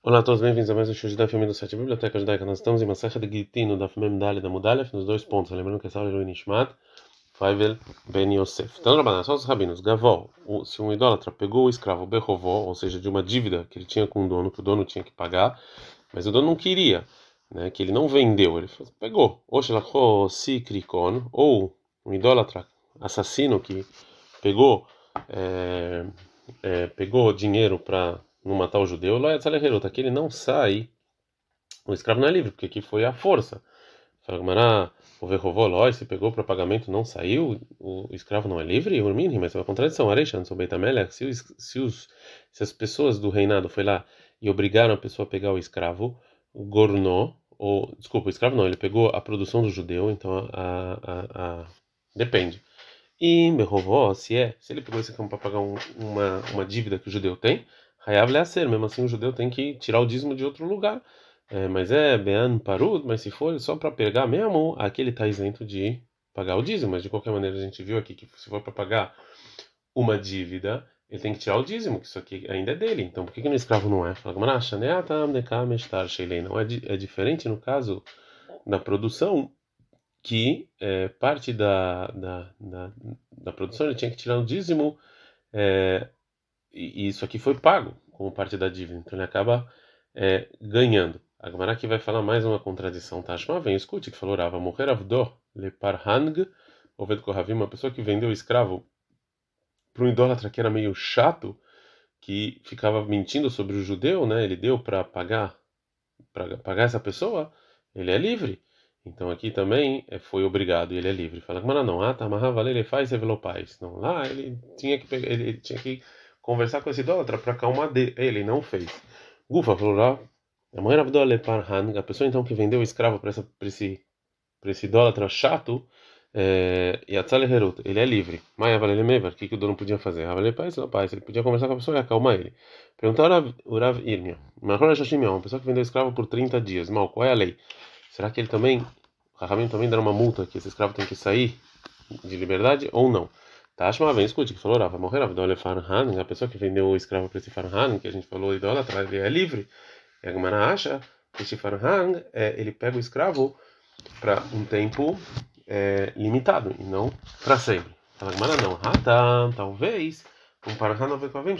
Olá a todos, bem-vindos a mais um show da filme do site Biblioteca Judaica. Nós estamos em Masacre de Gitino, da Fmem da Mudalef, nos dois pontos. Lembrando que essa aula é o Nishmat, Faivel Ben Yosef. Então, Rabaná, só os rabinos. Gavó, se um idólatra pegou o escravo Berrovó, ou seja, de uma dívida que ele tinha com o dono, que o dono tinha que pagar, mas o dono não queria, né, que ele não vendeu, ele pegou. Ou Sikrikon, ou um idólatra assassino que pegou, é, é, pegou dinheiro para não matar o judeu, aqui ele não sai, o escravo não é livre, porque aqui foi a força. Fala, o verrovó, se pegou para pagamento não saiu, o escravo não é livre? Mínimo, mas é uma contradição. Arechan, se, se, os, se as pessoas do reinado foi lá e obrigaram a pessoa a pegar o escravo, o gornó, ou, desculpa, o escravo não, ele pegou a produção do judeu, então a, a, a depende. E Berrovó, se é, se ele pegou esse campo para pagar um, uma, uma dívida que o judeu tem, Hayav ser, mesmo assim o judeu tem que tirar o dízimo de outro lugar. É, mas é Bean Parud, mas se for só para pegar mesmo, aqui ele está isento de pagar o dízimo. Mas de qualquer maneira a gente viu aqui que se for para pagar uma dívida, ele tem que tirar o dízimo, que isso aqui ainda é dele. Então por que, que no escravo não é? Não é, é diferente no caso da produção que é, parte da, da, da, da, produção ele tinha que tirar o dízimo é, e isso aqui foi pago como parte da dívida, então ele acaba é, ganhando. A Gemara aqui vai falar mais uma contradição, tá? Shma, vem, escute, que falou Rava, morrer avdor le parhang, oved kohavim, uma pessoa que vendeu escravo para um idólatra que era meio chato, que ficava mentindo sobre o judeu, né? Ele deu para pagar para pagar essa pessoa, ele é livre. Então aqui também é, foi obrigado e ele é livre. Fala, mas não, ah, tá, ele faz pais. Não, lá ele tinha que ele tinha que conversar com esse idólatra para acalmar ele, não fez. Gufa falou, a mãe a pessoa então que vendeu o escravo para esse, esse idólatra chato, é, e a Herut, ele é livre. Maia Valele Mevar, o que, que o dono podia fazer? Valele Pai, pai, ele podia conversar com a pessoa e acalmar ele. Perguntaram o Rav Irmia, Mahor Shashimion, uma pessoa que vendeu escravo por 30 dias, mal, qual é a lei? Será que ele também, o Rahamim também dá uma multa que esse escravo tem que sair de liberdade ou não? Tashma vem, escute, que falou, vai morrer Avdole Farhan, a pessoa que vendeu o escravo para esse Farhan, que a gente falou idólatra, ele é livre. E a Gemara acha que esse Farhan, é, ele pega o escravo para um tempo é, limitado e não para sempre. A Gemara não, Hatam, talvez, um Farhan Avekavim,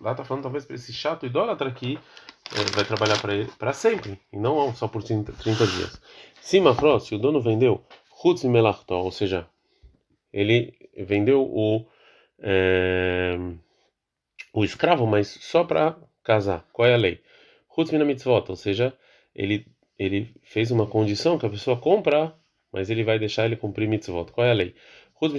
Lá está falando talvez para esse chato idólatra aqui, ele vai trabalhar para ele para sempre e não só por 30, 30 dias. Cima, se o dono vendeu Hutz Melachto, ou seja, ele vendeu o é, o escravo, mas só para casar. Qual é a lei? Hutzmina mitzvot, ou seja, ele ele fez uma condição que a pessoa compra, mas ele vai deixar ele cumprir mitzvot. Qual é a lei? Ou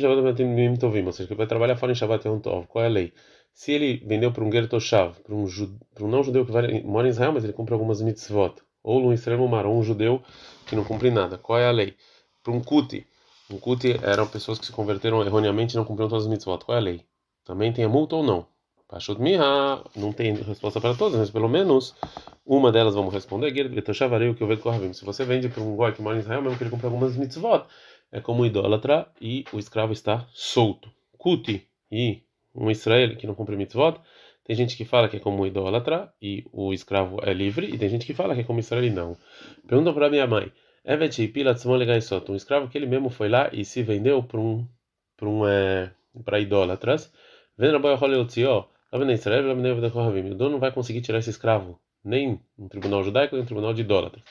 seja, que vai trabalhar fora em Shabbat Tov. Qual é a lei? Se ele vendeu para um Gertoshav, para um, para um não judeu que vai, mora em Israel, mas ele cumpre algumas mitzvot, ou um extremo mar, ou um judeu que não cumpre nada. Qual é a lei? Para um kuti, um kuti eram pessoas que se converteram erroneamente e não cumpriram todas as mitzvot. Qual é a lei? Também tem a multa ou não? Pashut miha, não tem resposta para todas, mas pelo menos uma delas vamos responder. que eu Se você vende para um goi que mora em Israel, mesmo que ele cumpra algumas mitzvot, é como idólatra e o escravo está solto. Kuti e um israel que não cumpre mitzvot, tem gente que fala que é como idólatra e o escravo é livre, e tem gente que fala que é como israel e não. Pergunta para minha mãe. Evet um escravo que ele mesmo foi lá e se vendeu para um para um é, para idólatras. Vendo O dono não vai conseguir tirar esse escravo nem no tribunal judaico nem no tribunal de idólatras.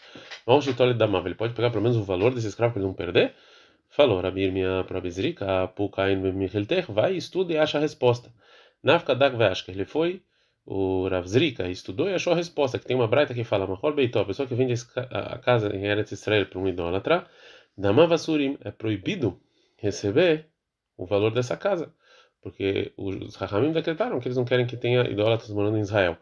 Vamos chitole da Ele pode pegar pelo menos o valor desse escravo para ele não perder? Falou, Rabir minha probizrika, pukain micheltech, vai estuda e acha a resposta. Nafka dag ele foi o Rav Zrika estudou e achou a resposta, que tem uma braita que fala, Mahor Beitó, a pessoa que vende a casa em Eretz Israel para um idólatra, Damavasurim, é proibido receber o valor dessa casa, porque os Rahamim decretaram que eles não querem que tenha idólatras morando em Israel.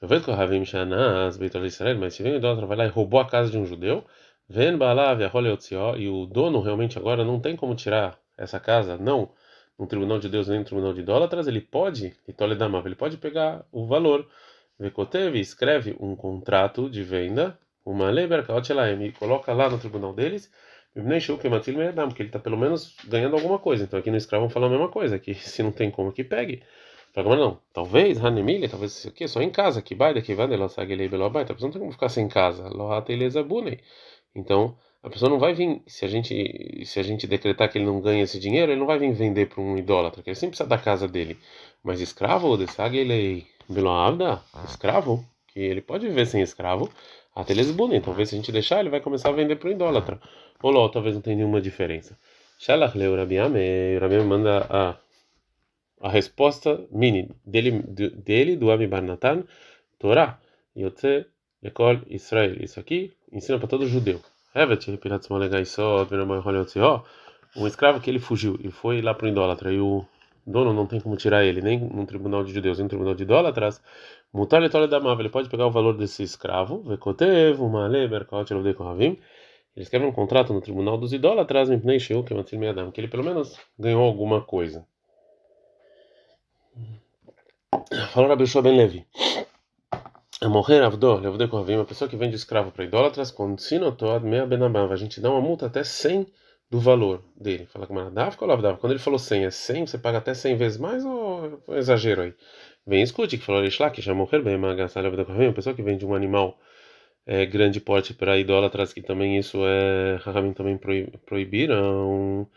Eu vejo que o Ravim Shanaz, Beitol Israel, mas se vem o idólatra, vai lá e roubou a casa de um judeu, vem Balav, e o dono realmente agora não tem como tirar essa casa, não um tribunal de Deus nem um tribunal de idólatras, ele pode, ele pode pegar o valor. Vekotev escreve um contrato de venda, uma lei e coloca lá no tribunal deles, porque ele está pelo menos ganhando alguma coisa. Então aqui no escravo vão falar a mesma coisa, que se não tem como que pegue. Fala, não, talvez, Hanemile, talvez isso aqui, só em casa, que vai, que vai, ela segue ele. A pessoa não tem como ficar sem casa. Lohata. Então, a pessoa não vai vir, se a gente se a gente decretar que ele não ganha esse dinheiro, ele não vai vir vender para um idólatra, que ele sempre precisa da casa dele. Mas escravo, de sague ele abda, escravo, que ele pode viver sem escravo, até ele é Talvez se a gente deixar, ele vai começar a vender para um idólatra. Ou talvez não tenha nenhuma diferença. Shalach leu Rabiame, Rabiame manda a a resposta mini dele, dele do Ami Barnatan, Torá, Yotze, Lekol, Israel. Isso aqui ensina para todo judeu. Um escravo que ele fugiu e foi lá para o idólatra e o dono não tem como tirar ele, nem no tribunal de judeus, nem no tribunal de idólatras. Mutar da ele pode pegar o valor desse escravo, Vekotev, Umale, Berkot, Ele escreve um contrato no tribunal dos idólatras, que ele pelo menos ganhou alguma coisa. Falou Rabi Ben Levi. A morrer avdó, levdei com uma pessoa que vende escravo para idólatras, quando sinotoad meia benabava, a gente dá uma multa até 100 do valor dele. Fala com Daf, Quando ele falou 100 é 100, você paga até 100 vezes mais ou é exagero aí? Vem, escute que falou Rishlá, que já morrer bem, mas uma pessoa que vende um animal é, grande porte para idólatras, que também isso é, Rahamim também proibiram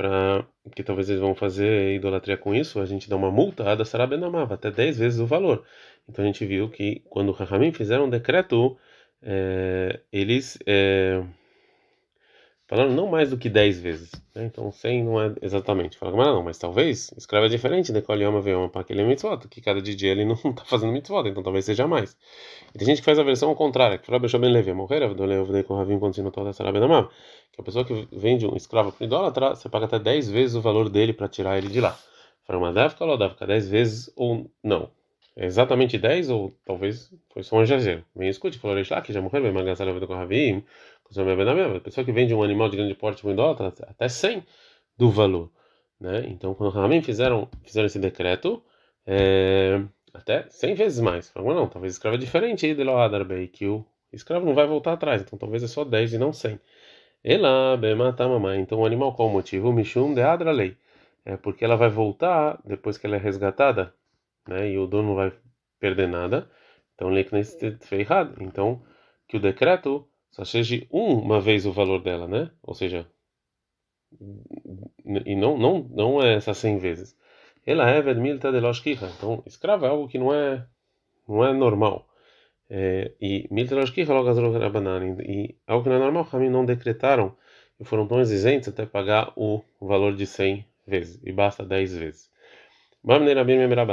para que talvez eles vão fazer idolatria com isso, a gente dá uma multa da Sarabenamava, até 10 vezes o valor. Então a gente viu que quando o Rahamim fizeram um decreto, é, eles é, falaram não mais do que 10 vezes. Né? Então 100 não é exatamente. Falaram, mas não, mas talvez escreve é diferente de Koliama Veoma para aquele mitzvot, que cada dia ele não está fazendo mitzvot, então talvez seja mais. E tem gente que faz a versão ao contrário, que fala, Ben morrer, toda a Sarabenamava que a pessoa que vende um escravo para idólatra, você paga até 10 vezes o valor dele para tirar ele de lá. Farma dávka ou dávka, 10 vezes ou não. É exatamente 10 ou talvez foi só um exagero. Vem escute, falou lá que já morreu, bem magasar vida com Ravim, a pessoa que vende um animal de grande porte para idólatra, até 100 do valor. Né? Então, quando Ravim fizeram, fizeram esse decreto, é, até 100 vezes mais. Falaram, não, talvez escravo é diferente aí de Loadarbei, que o escravo não vai voltar atrás, então talvez é só 10 e não 100. Ela matar mamãe. Então o animal qual o motivo? Mishum de adra lei. É porque ela vai voltar depois que ela é resgatada, né? E o dono não vai perder nada. Então. Então que o decreto só seja uma vez o valor dela, né? Ou seja, e não não não é essas 100 vezes. Ela é vermilta de loshkiha. Então escrava é algo que não é não é normal. É, e e algo que não é normal, Ramim não decretaram e foram tão exigentes até pagar o valor de 100 vezes, e basta 10 vezes.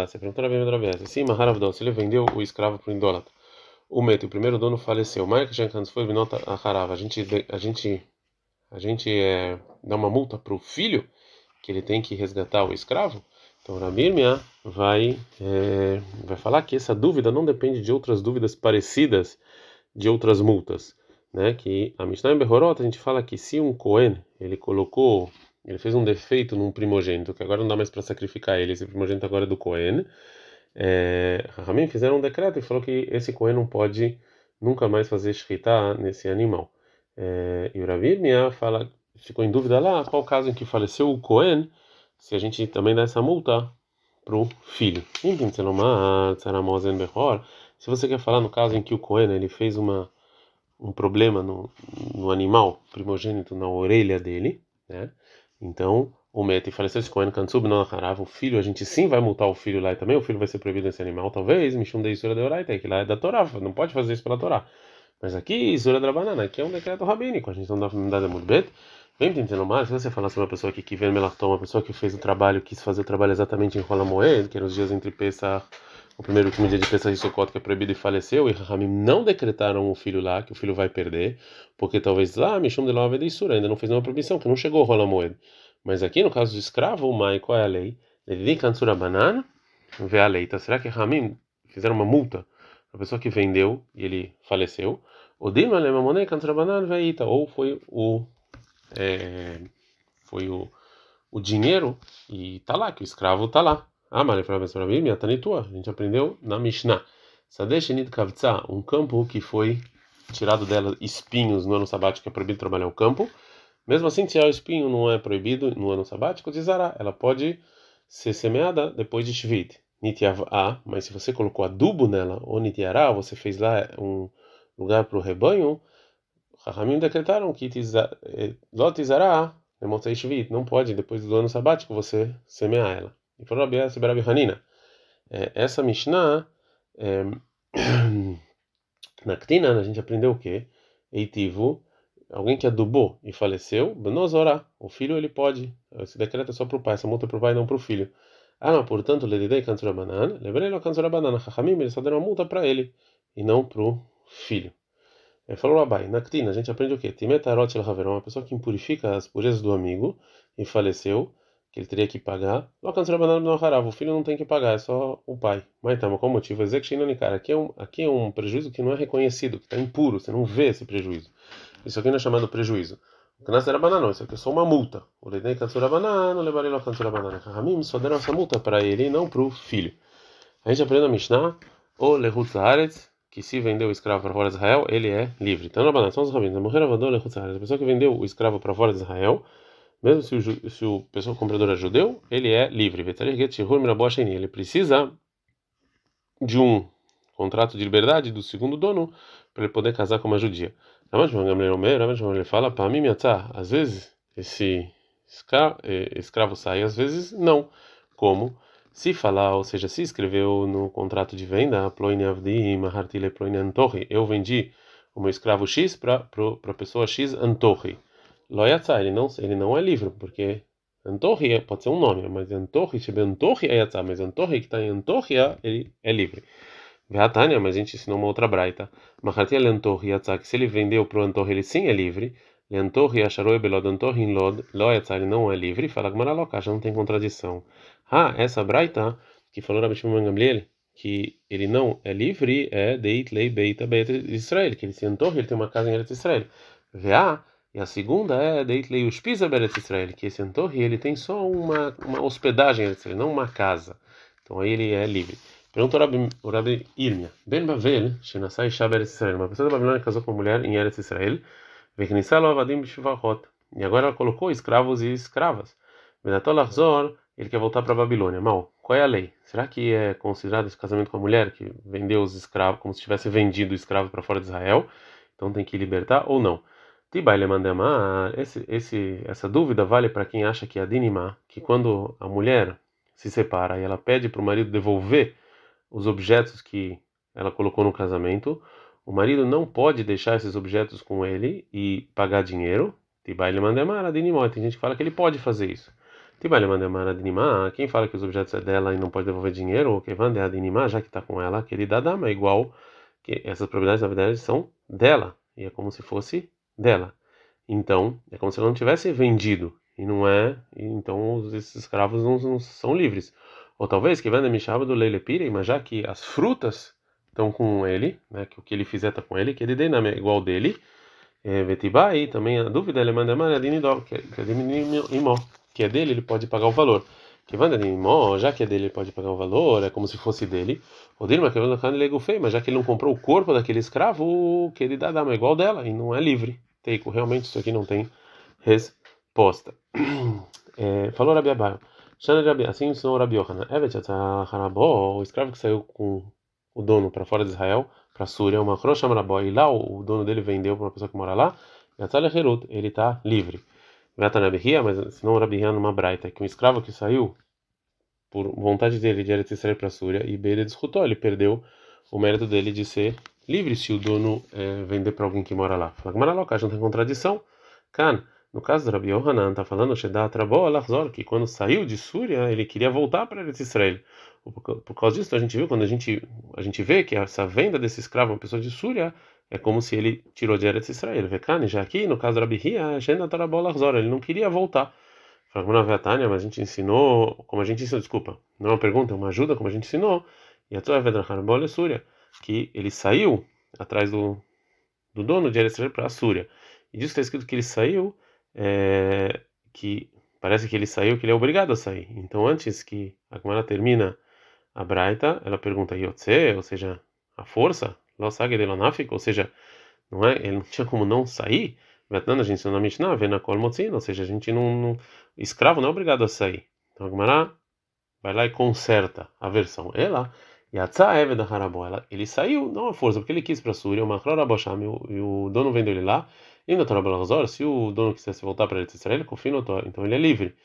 Você perguntou a Bem sim, Maharavdó, se ele vendeu o escravo para o idólatra, o meto, o primeiro dono faleceu, Maia Shankans foi Vinota Harava, a gente, a gente, a gente é, dá uma multa para o filho, que ele tem que resgatar o escravo, então, Rabirmia vai, é, vai falar que essa dúvida não depende de outras dúvidas parecidas de outras multas. Né? Que a Mishnah em Behorot, a gente fala que se um Cohen ele colocou, ele fez um defeito num primogênito, que agora não dá mais para sacrificar ele, esse primogênito agora é do Cohen, é, Ramin fizeram um decreto e falou que esse Cohen não pode nunca mais fazer shkita nesse animal. É, e o Ravirmia fala, ficou em dúvida lá qual o caso em que faleceu o Cohen se a gente também dá essa multa pro filho. Se você quer falar no caso em que o Cohen ele fez uma um problema no, no animal primogênito na orelha dele, né? Então o Mete faleceu esse Cohen Kansub não o filho, a gente sim vai multar o filho lá e também o filho vai ser proibido nesse animal, talvez, Mishum de Isura de Oraita, que lá é da Torá, não pode fazer isso pela Torá. Mas aqui, Isura da Banana, aqui é um decreto rabínico, a gente não dá nada muito bem. Vem entendendo mais, se você falar sobre uma pessoa que, que vem Melachtom, uma pessoa que fez o trabalho, quis fazer o trabalho exatamente em Rola Moed, que eram os dias entre Pesach, o primeiro último dia de Pesach e Sukkot, que é proibido e faleceu, e Rahamim não decretaram o filho lá, que o filho vai perder, porque talvez lá, Mishum de Love de Isura, ainda não fez nenhuma proibição, que não chegou Rola Moed. Mas aqui, no caso do escravo, o qual é a lei? Ele Kansura Banana, vê a lei. Então, será que Rahamim fizeram uma multa a pessoa que vendeu e ele faleceu? O Dilma Lemamonei Kansura Banana, veita, ou foi o é, foi o, o dinheiro e tá lá, que o escravo tá lá. Ah, Maria para mim, minha. A gente aprendeu na Mishnah. Sadeshinit Kavtsa, um campo que foi tirado dela espinhos no ano sabático, é proibido trabalhar o campo. Mesmo assim, tirar o espinho não é proibido no ano sabático, diz Zara, ela pode ser semeada depois de Shvit. nitiavá, mas se você colocou adubo nela, ou nitiará, você fez lá um lugar para o rebanho, Rahamim decretaram que lotizará, não pode, depois do ano sabático, você semear ela. E falou Rabi é, essa Mishnah, é, na Ktina, a gente aprendeu o quê? Eitivo, alguém que adubou e faleceu, Benozorá, o filho ele pode, esse decreto é só para o pai, essa multa é para o pai não para o filho. Ah, mas portanto, Ledidei Kansurabanan, lembrei lo Kansurabanan, Chachamim, eles só deram uma multa para ele e não para o filho. Ele falou Rabai, na Ktina, a gente aprende o quê? Timetarot el Haveron, uma pessoa que impurifica as purezas do amigo e faleceu, que ele teria que pagar. O filho não tem que pagar, é só o pai. Mas então, qual o motivo? Aqui é, um, aqui é um prejuízo que não é reconhecido, que está impuro, você não vê esse prejuízo. Isso aqui não é chamado prejuízo. O Knas era banana, isso aqui é só uma multa. O Ledei Katsura banana, levarei lá banana. Ramim só deram essa multa para ele e não para o filho. A gente aprende a Mishnah, o Lehut Haaretz, que se vendeu o escravo para fora de Israel, ele é livre. Então, banana, são os rabinos. Morrer avador Lehut Haaretz. A pessoa que vendeu o escravo para fora de Israel, mesmo se o, se o pessoa comprador é judeu, ele é livre. Ele precisa de um contrato de liberdade do segundo dono para ele poder casar com uma judia. Ele fala para mim, às vezes esse escravo sai, às vezes não. Como? Se falar, ou seja, se escreveu no contrato de venda, eu vendi o meu escravo X para a pessoa X Antorri. Loyatzá, ele não, ele não é livre, porque Antorri pode ser um nome, mas Antorri, Antorri é Yatzá, mas Antorri que está em Antorria, ele é livre. Veatânia, mas a gente ensinou uma outra braita. Mahatia Lentorri Yatzá, que se ele vendeu para o Antorri, ele sim é livre. Lentorri Acharoi Belod Antorri Lod, Loyatzá, ele não é livre. Fala Gmaraloká, já não tem contradição. Ah, essa braita, que falou Rabi Shimon Gamliel, que ele não é livre, é Deit Lei Beita Beita Israel, que ele se Antorri, ele tem uma casa em Eretz Israel. Veá, e a segunda é Deitlei Ushpiza Beretz Israel, que esse Antorri ele tem só uma, uma hospedagem não uma casa. Então aí ele é livre. Pergunta o Rabi Irmia. Ben Bavel, Shenasai Shaberetz Israel. Uma pessoa da Babilônia casou com uma mulher em Eretz Israel. Veknissalo Avadim Bishvahot. E agora ela colocou escravos e escravas. Venatol Achzor, ele quer voltar para a Babilônia. Mal, qual é a lei? Será que é considerado esse casamento com a mulher que vendeu os escravos como se tivesse vendido o escravo para fora de Israel? Então tem que libertar ou não? Tibaile mandamar, esse, esse, essa dúvida vale para quem acha que é dinimá, que quando a mulher se separa e ela pede para o marido devolver os objetos que ela colocou no casamento, o marido não pode deixar esses objetos com ele e pagar dinheiro. Tibaile mandamar adinimá, tem gente que fala que ele pode fazer isso. Tibaile mandamar adinimá, quem fala que os objetos é dela e não pode devolver dinheiro, ou que vande adinimá, já que está com ela, que ele dá dama, é igual que essas propriedades na verdade são dela, e é como se fosse dela. Então, é como se ela não tivesse vendido. E não é. Então, esses escravos não, não são livres. Ou talvez que venda Mishaba do Leile Pirei, mas já que as frutas estão com ele, né, que o que ele fizer está com ele, que ele na é igual dele. É, Vetibai, também a dúvida ele manda que é que dele, ele pode pagar o valor. Que vanda já que é dele, ele pode pagar o valor, é como se fosse dele. O Dilma que venda feio, mas já que ele não comprou o corpo daquele escravo, que ele dá dama é igual dela e não é livre. Teico, realmente isso aqui não tem resposta. É, falou Rabi Abaio. Assim ensinou Rabi Yohanan. Evet o escravo que saiu com o dono para fora de Israel, para Súria, uma crocha e lá o dono dele vendeu para uma pessoa que mora lá, ele está livre. Vetanabihia, mas senão Rabihia numa braita, que um escravo que saiu por vontade dele de Israel para Súria, e Beira discutou, ele perdeu o mérito dele de ser livre se o dono é, vender para alguém que mora lá. Fala que mora lá, não tem contradição. Kan, no caso do Rabi Yohanan, está falando que quando saiu de Súria, ele queria voltar para Eretz Israel. Por, causa disso, a gente viu, quando a gente, a gente vê que essa venda desse escravo, uma pessoa de Súria, é como se ele tirou de Eretz Israel. Vekane, já aqui, no caso do Rabi ele não queria voltar. Fala mas a gente ensinou, como a gente ensinou, desculpa, não é uma pergunta, é uma ajuda, como a gente ensinou, e a Torá Vedrachan Súria que ele saiu atrás do, do dono de Eretz para a Súria. E disso está escrito que ele saiu, é, que parece que ele saiu, que ele é obrigado a sair. Então, antes que a Gemara termina a Braita, ela pergunta Yotze, ou seja, a força, ou seja, não é, ele não tinha como não sair. Vietnã, a gente na Mishnah, vê na Kol ou seja, a gente não, não, escravo não é obrigado a sair. Então a Gemara vai lá e conserta a versão. Ela, ele saiu, não a força, porque ele quis para a o Machlor Abosham, e o dono vendeu ele lá, e no Torah se o dono quisesse voltar para ele, Israel, confia no então ele é livre.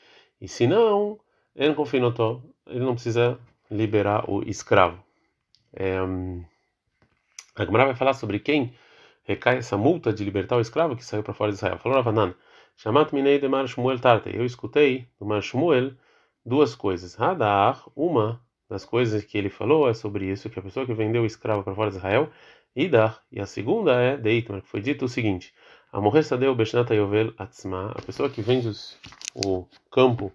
E se não, ele não confia no ele não precisa liberar o escravo. É, a Gemara vai falar sobre quem recai essa multa de libertar o escravo que saiu para fora de Israel. Falou Ravanan, Shamat minei de Mar Shmuel Tarte. Eu escutei do Mar Shmuel duas coisas. Hadar, uma das coisas que ele falou é sobre isso, que a pessoa que vendeu o escravo para fora de Israel, Idar, e a segunda é Deitmar, que foi dito o seguinte: A morrer Sadeu Yovel Atzma, a pessoa que vende os, o campo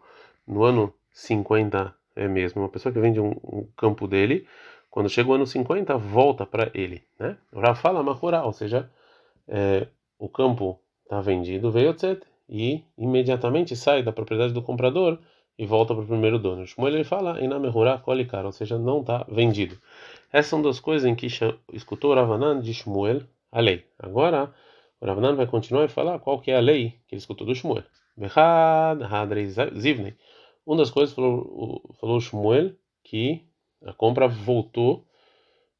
no ano 50 é mesmo, uma pessoa que vende um, um campo dele, quando chega o ano 50, volta para ele, né? Rafala Mahura, ou seja, é, o campo está vendido, veio e imediatamente sai da propriedade do comprador e volta para o primeiro dono. Shmuel ele fala, Inamehurá kolikar, ou seja, não está vendido. Essas são duas coisas em que escutou Ravanan de Shmuel a lei. Agora, o Ravanan vai continuar e falar qual que é a lei que ele escutou do Shmuel. Behad Hadrei Zivnei. Uma das coisas falou, falou Shmuel que a compra voltou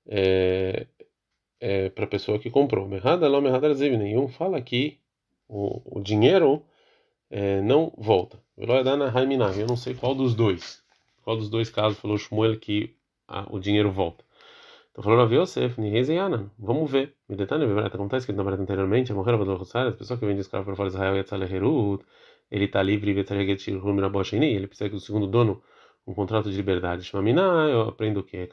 é, é, para a pessoa que comprou. Behad Alom Behad Zivnei. Um fala que o, o dinheiro é, não volta. Eu não sei qual dos dois. Qual dos dois casos falou Shmuel que ah, o dinheiro volta. Então falou Rav Yosef, Nihezeyanan. Vamos ver. Me detalhe, como está escrito na Barata anteriormente, a morrer a pessoa que vende escravo para fora de Israel e Herut, ele está livre ele precisa que o segundo dono um contrato de liberdade. Eu aprendo o que?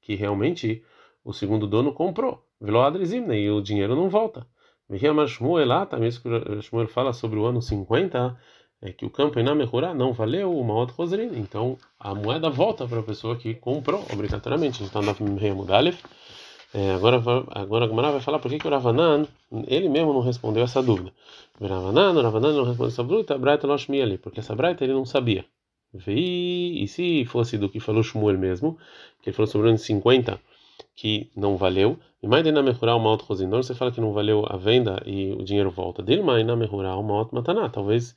Que realmente o segundo dono comprou. E o dinheiro não volta. Vihama Shmuel lá, também Shmuel fala sobre o ano 50, é que o campo Inamehurá não valeu uma outra Rosrin. Então a moeda volta para a pessoa que comprou obrigatoriamente. Então na Mudalef. É, agora, agora a Gemara vai falar por que, que o Ravanan, ele mesmo não respondeu essa dúvida. O Ravanan, o Ravanan não respondeu essa dúvida, a Braita Loshmi ali, porque essa Braita ele não sabia. E se fosse do que falou Shmuel mesmo, que ele falou sobre o ano 50, que não valeu, e mais na mechurar uma outra então você fala que não valeu a venda e o dinheiro volta. Dele mais na mechurar uma outra mataná, talvez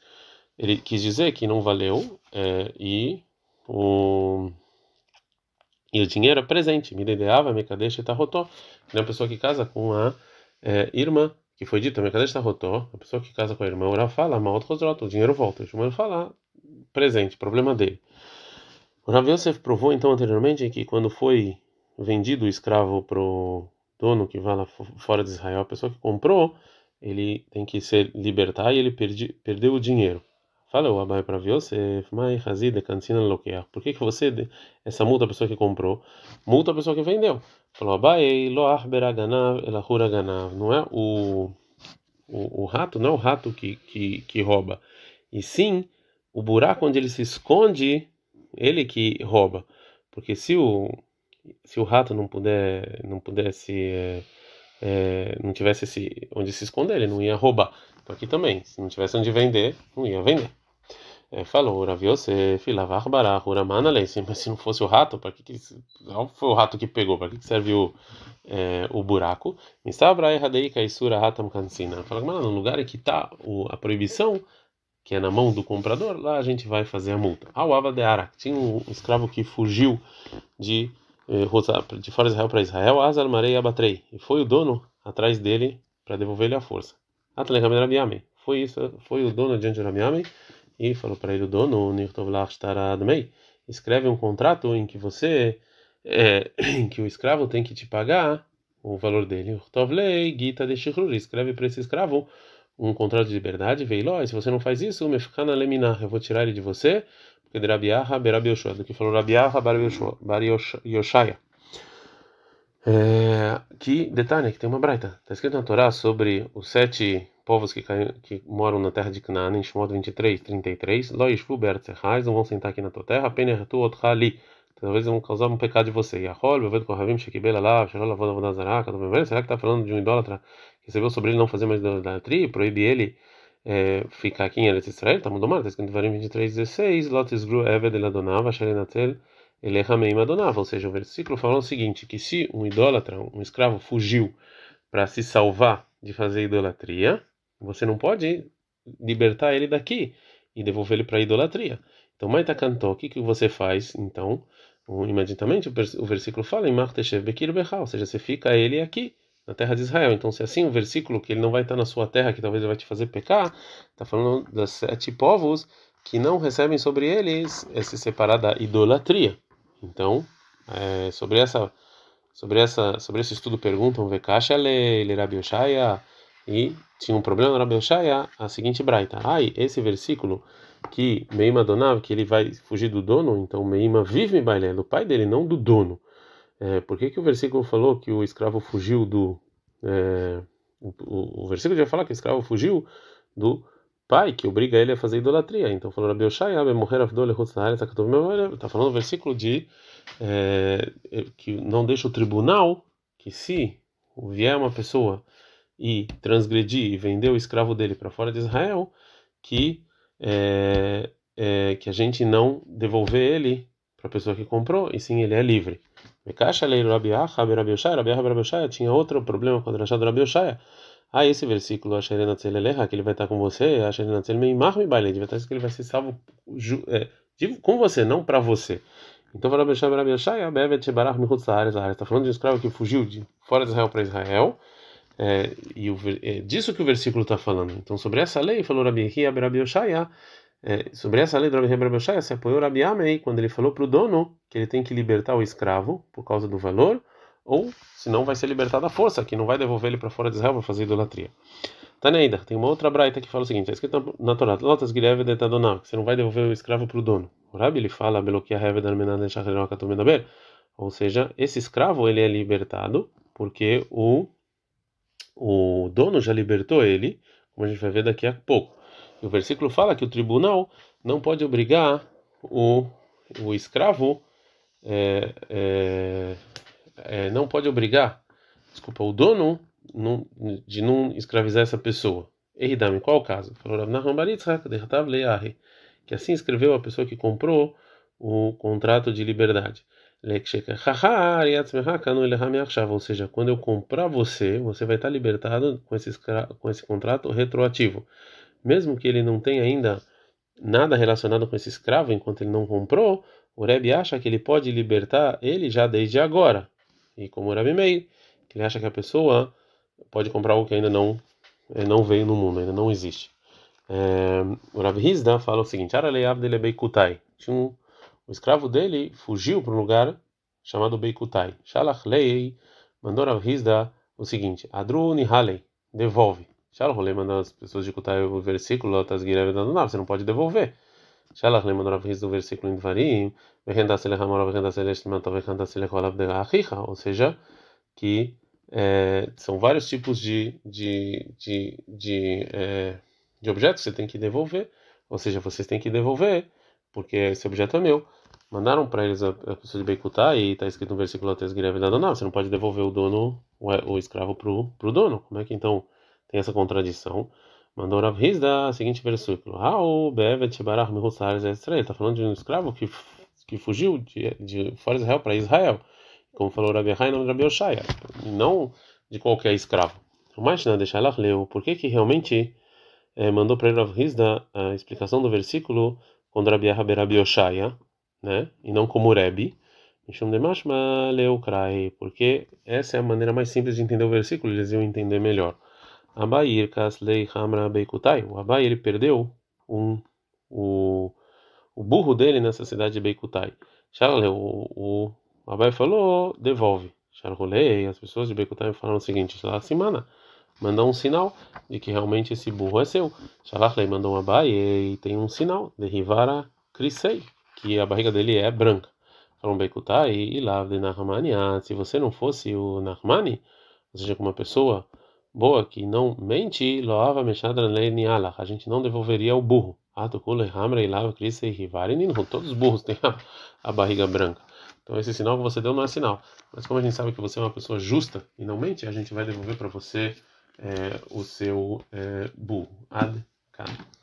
ele quis dizer que não valeu é, e o e o dinheiro é presente. Me ideava, me cadeixa está rotó. Que é uma pessoa que casa com a é, irmã, que foi dito, me cadeixa está rotó. A pessoa que casa com a irmã, ora fala, mal o dinheiro volta. O irmão fala presente, problema dele. O Rav Yosef provou então anteriormente que quando foi vendido o escravo pro dono que vai lá fora de Israel, a pessoa que comprou, ele tem que se libertar e ele perdi, perdeu o dinheiro. Fala o Abai para mai hazide cancina loquear. Por que que você essa multa a pessoa que comprou, multa a pessoa que vendeu? Falou Abai, lo beraganav elahura ganav. Não é o, o o rato, não é o rato que que que rouba, e sim o buraco onde ele se esconde, ele que rouba. Porque se o se o rato não puder não pudesse é, não tivesse esse, onde se esconder ele não ia roubar. Então aqui também. Se não tivesse onde vender não ia vender. É, falou Rav Yosef lavar bará mas se não fosse o rato para que, que foi o rato que pegou? Para que, que serve o, é, o buraco? Mistabra erradei kaisura ratam cansina fala mas no lugar em que está a proibição que é na mão do comprador lá a gente vai fazer a multa. Ao ava de ara tinha um escravo que fugiu de eh, de fora de Israel para Israel, Azar Marei Abatrei, e foi o dono atrás dele para devolver-lhe a força. Foi isso, foi o dono diante de Rabiame e falou para ele o dono, escreve um contrato em que você é, em que o escravo tem que te pagar o valor dele. Gita de escreve para esse escravo um contrato de liberdade, veio se você não faz isso, me ficar na leminar, eu vou tirar ele de você porque de Rabiaha, Berabi Yoshua, do que falou Rabiaha, Bar Yoshaya. É, que detalhe, que tem uma braita. Está escrito na Torá sobre os sete povos que, que moram na terra de Canaã, em Shemot 23, 33. Loishfu Bertzechais, não vão sentar aqui na tua terra, Penertu Othali. Talvez vão causar um pecado de você. Kohavim, Shekibela lá, Será que está falando de um idólatra que recebeu sobre ele não fazer mais idolatria e proíbe ele é, ficar aqui em Eretz Israel, está mudando mais, está escrito em Varim 23, 16, Lotis Gru Eved Eladonav, Asherenatel Elehameim Adonav, ou seja, o versículo fala o seguinte, que se um idólatra, um escravo fugiu para se salvar de fazer idolatria, você não pode libertar ele daqui e devolver ele para a idolatria. Então, Maita cantou, o que, que você faz? Então, imediatamente o versículo fala em Marteshev Bekir Bechal, ou seja, você fica ele aqui, na terra de Israel. Então, se assim o versículo que ele não vai estar na sua terra, que talvez ele vai te fazer pecar, está falando das sete povos que não recebem sobre eles esse separar da idolatria. Então, é, sobre essa sobre essa sobre esse estudo perguntam Vekasha le Rabi Oshaya e tinha um problema no Rabi Oshaya, a seguinte braita. Ai, esse versículo que Meima Donav, que ele vai fugir do dono, então Meima vive Bailé, do pai dele, não do dono. É, por que, que o versículo falou que o escravo fugiu do. É, o, o, versículo já fala que o escravo fugiu do pai, que obriga ele a fazer idolatria. Então falou Rabi Oshai, está falando o versículo de é, que não deixa o tribunal, que se vier uma pessoa e transgredir e vender o escravo dele para fora de Israel, que é, é, que a gente não devolver ele para a pessoa que comprou, e sim ele é livre. Tinha outro problema com o Rashad Rabi Oshaya. Ah, esse versículo, que ele vai estar com você, vai estar que ele vai ser salvo é, com você, não para você. Então, Rabi Oshaya, Rabi Oshaya, está falando de um escravo que fugiu de fora de Israel para Israel. É, e o, é disso que o versículo está falando. Então, sobre essa lei, falou Rabi Hia, Rabi Oshaya, é, sobre essa lei do Rabi Rabi Oshaya, se apoiou Rabi Amei quando ele falou para o dono que ele tem que libertar o escravo por causa do valor, ou senão vai ser libertado à força, que não vai devolver ele para fora de Israel para fazer idolatria. Taneida, tem uma outra braita que fala o seguinte: é escrito na Torá, Lotas Gireve de Tadoná, que você não vai devolver o escravo para o dono. O Rabi ele fala, ou seja, esse escravo ele é libertado porque o, o dono já libertou ele, como a gente vai ver daqui a pouco. E o versículo fala que o tribunal não pode obrigar o, o escravo, é, é, é, não pode obrigar, desculpa, o dono não, de não escravizar essa pessoa. Eridam, qual o caso? Falou que assim escreveu a pessoa que comprou o contrato de liberdade. Ou seja, quando eu comprar você, você vai estar libertado com esse, com esse contrato retroativo mesmo que ele não tenha ainda nada relacionado com esse escravo enquanto ele não comprou, o Rebbe acha que ele pode libertar ele já desde agora. E como o Rebbe Meir, ele acha que a pessoa pode comprar algo que ainda não eh, não veio no mundo, ainda não existe. É, o Rav Hizda fala o seguinte: Beikutai. Tinha um, o escravo dele fugiu para um lugar chamado Beikutai. Shalach Lei mandou Rav Hizda o seguinte: Adru Nihalei, devolve. Shalach manda as pessoas de escutar o versículo, você não pode devolver. Shalach manda do versículo em Dvarim, ou seja, que é, são vários tipos de, de, de, de, é, de objetos que você tem que devolver, ou seja, vocês têm que devolver, porque esse objeto é meu. Mandaram para eles a, a pessoa de Beikutá e está escrito no versículo 3 não, você não pode devolver o dono, o, o escravo para o dono. Como é que então tem essa contradição. Mandou Rav Hizda seguinte versículo: Raul. Está falando de um escravo que, que fugiu de, de fora de Israel para Israel. Como falou Rabi Hai, não Rabi Oshaya. Não de qualquer escravo. O não deixar ela leu. Por que que realmente é, mandou para Rav Hizda a explicação do versículo quando Rabi Rabi Oshaya, né? E não como Rebi. Porque essa é a maneira mais simples de entender o versículo, eles iam entender melhor. Abai Kaslei Hamra Beikutai. O Abai ele perdeu um, o, o burro dele nessa cidade de Beikutai. Charle, o, o Abai falou, devolve. Charolei, as pessoas de Beikutai falaram o seguinte: lá semana mandou um sinal de que realmente esse burro é seu. Shalachlei mandou um Abai e tem um sinal de Rivara Crisei, que a barriga dele é branca. Falaram Beikutai e lá de Nahmani. Se você não fosse o Nahmani, ou seja, uma pessoa boa que não mente, loava mexadra niala. A gente não devolveria o burro. Atukula hamra e lava crisa e rivari Todos os burros têm a, a barriga branca. Então esse sinal que você deu não é sinal. Mas como a gente sabe que você é uma pessoa justa e não mente, a gente vai devolver para você é, o seu é, burro. Ad -kan.